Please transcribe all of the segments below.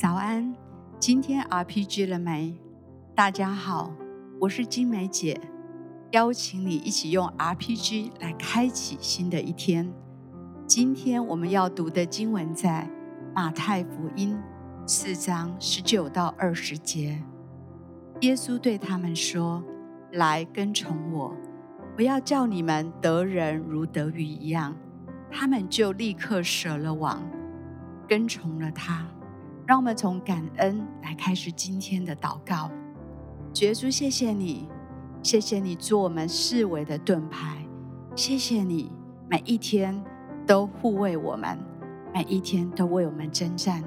早安，今天 RPG 了没？大家好，我是金梅姐，邀请你一起用 RPG 来开启新的一天。今天我们要读的经文在马太福音四章十九到二十节。耶稣对他们说：“来跟从我，我要叫你们得人如得鱼一样。”他们就立刻舍了网，跟从了他。让我们从感恩来开始今天的祷告。主耶稣，谢谢你，谢谢你做我们四围的盾牌，谢谢你每一天都护卫我们，每一天都为我们征战。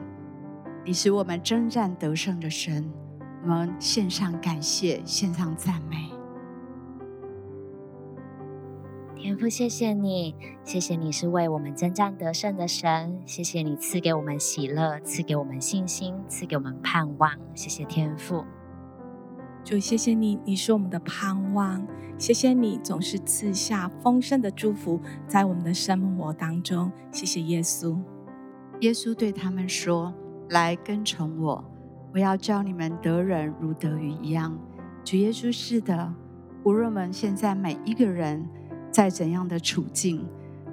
你是我们征战得胜的神，我们献上感谢，献上赞美。天父，谢谢你，谢谢你是为我们征战得胜的神，谢谢你赐给我们喜乐，赐给我们信心，赐给我们盼望。谢谢天父，主，谢谢你，你是我们的盼望，谢谢你总是赐下丰盛的祝福在我们的生活当中。谢谢耶稣，耶稣对他们说：“来跟从我，我要叫你们得人如得鱼一样。”主耶稣是的，无论我们现在每一个人。在怎样的处境，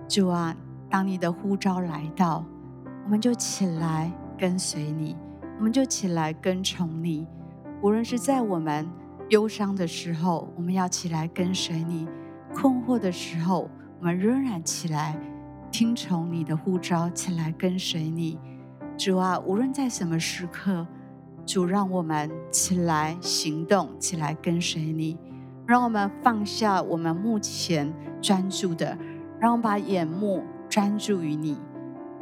主啊，当你的呼召来到，我们就起来跟随你，我们就起来跟从你。无论是在我们忧伤的时候，我们要起来跟随你；困惑的时候，我们仍然起来听从你的呼召，起来跟随你。主啊，无论在什么时刻，主让我们起来行动，起来跟随你。让我们放下我们目前专注的，让我们把眼目专注于你，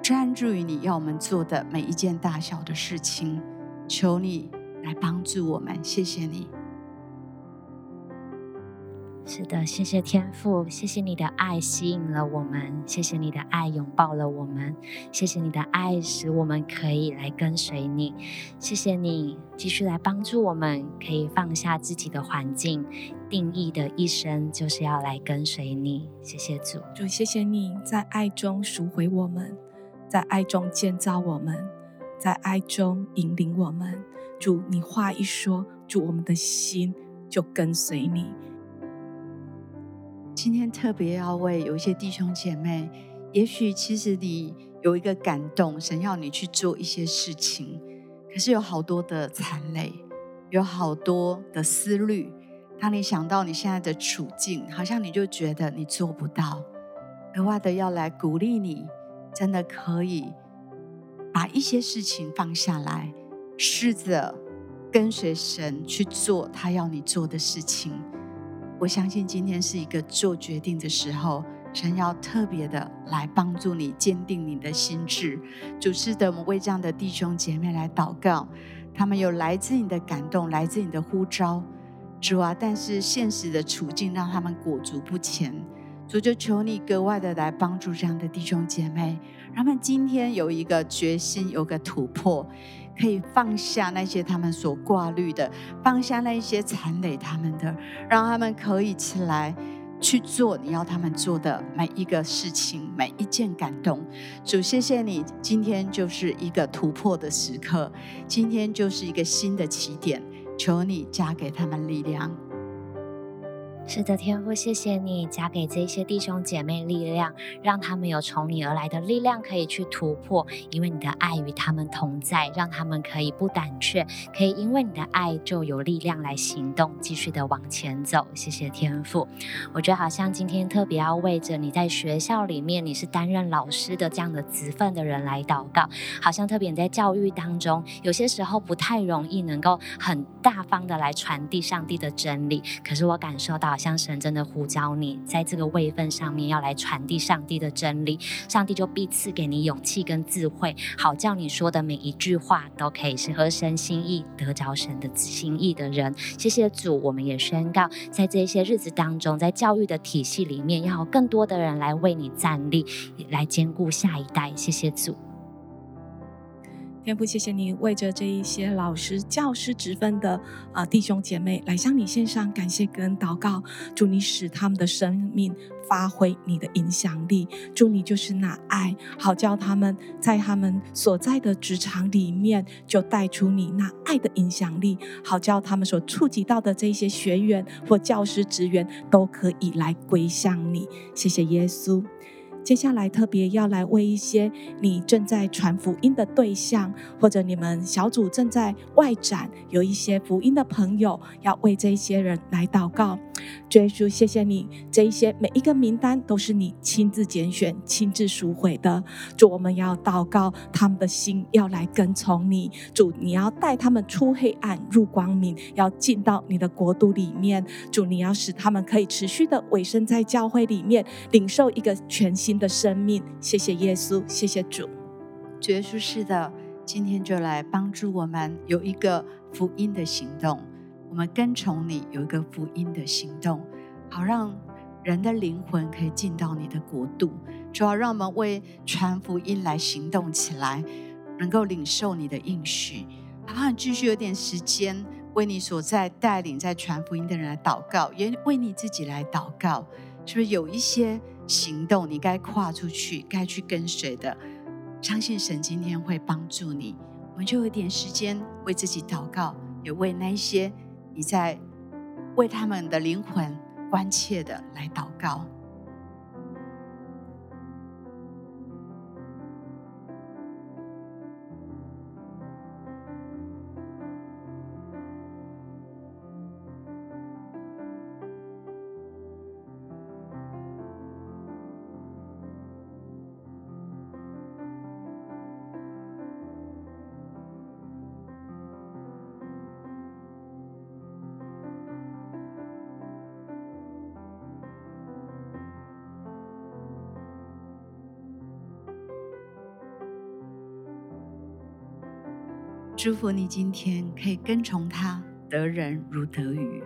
专注于你要我们做的每一件大小的事情。求你来帮助我们，谢谢你。是的，谢谢天父，谢谢你的爱吸引了我们，谢谢你的爱拥抱了我们，谢谢你的爱使我们可以来跟随你，谢谢你继续来帮助我们，可以放下自己的环境，定义的一生就是要来跟随你。谢谢主，主谢谢你在爱中赎回我们，在爱中建造我们，在爱中引领我们。主，你话一说，主我们的心就跟随你。今天特别要为有一些弟兄姐妹，也许其实你有一个感动，神要你去做一些事情，可是有好多的残累，有好多的思虑。当你想到你现在的处境，好像你就觉得你做不到，额外的要来鼓励你，真的可以把一些事情放下来，试着跟随神去做他要你做的事情。我相信今天是一个做决定的时候，神要特别的来帮助你，坚定你的心志。主是的，我们为这样的弟兄姐妹来祷告，他们有来自你的感动，来自你的呼召，主啊！但是现实的处境让他们裹足不前，主就求你格外的来帮助这样的弟兄姐妹，让他们今天有一个决心，有个突破。可以放下那些他们所挂虑的，放下那些缠累他们的，让他们可以起来去做你要他们做的每一个事情，每一件感动。主，谢谢你，今天就是一个突破的时刻，今天就是一个新的起点，求你加给他们力量。是的，天父，谢谢你加给这些弟兄姐妹力量，让他们有从你而来的力量可以去突破，因为你的爱与他们同在，让他们可以不胆怯，可以因为你的爱就有力量来行动，继续的往前走。谢谢天父，我觉得好像今天特别要为着你在学校里面你是担任老师的这样的职分的人来祷告，好像特别你在教育当中，有些时候不太容易能够很大方的来传递上帝的真理，可是我感受到。像神真的呼召你，在这个位份上面要来传递上帝的真理，上帝就必赐给你勇气跟智慧，好叫你说的每一句话都可以是合神心意、得着神的心意的人。谢谢主，我们也宣告，在这些日子当中，在教育的体系里面，要有更多的人来为你站立，来兼顾下一代。谢谢主。天父，谢谢你为着这一些老师、教师职分的啊弟兄姐妹来向你献上感谢跟祷告，祝你使他们的生命发挥你的影响力，祝你就是那爱，好叫他们在他们所在的职场里面就带出你那爱的影响力，好叫他们所触及到的这些学员或教师职员都可以来归向你。谢谢耶稣。接下来特别要来为一些你正在传福音的对象，或者你们小组正在外展，有一些福音的朋友，要为这些人来祷告。主耶稣，谢谢你，这一些每一个名单都是你亲自拣选、亲自赎回的。主，我们要祷告，他们的心要来跟从你。主，你要带他们出黑暗入光明，要进到你的国度里面。主，你要使他们可以持续的委身在教会里面，领受一个全新的生命，谢谢耶稣，谢谢主。主耶稣是的，今天就来帮助我们有一个福音的行动。我们跟从你，有一个福音的行动，好让人的灵魂可以进到你的国度。主要让我们为传福音来行动起来，能够领受你的应许。哪怕你继续有点时间，为你所在带领在传福音的人来祷告，也为你自己来祷告。是不是有一些？行动，你该跨出去，该去跟随的，相信神今天会帮助你。我们就有点时间为自己祷告，也为那些你在为他们的灵魂关切的来祷告。祝福你今天可以跟从他，得人如得鱼。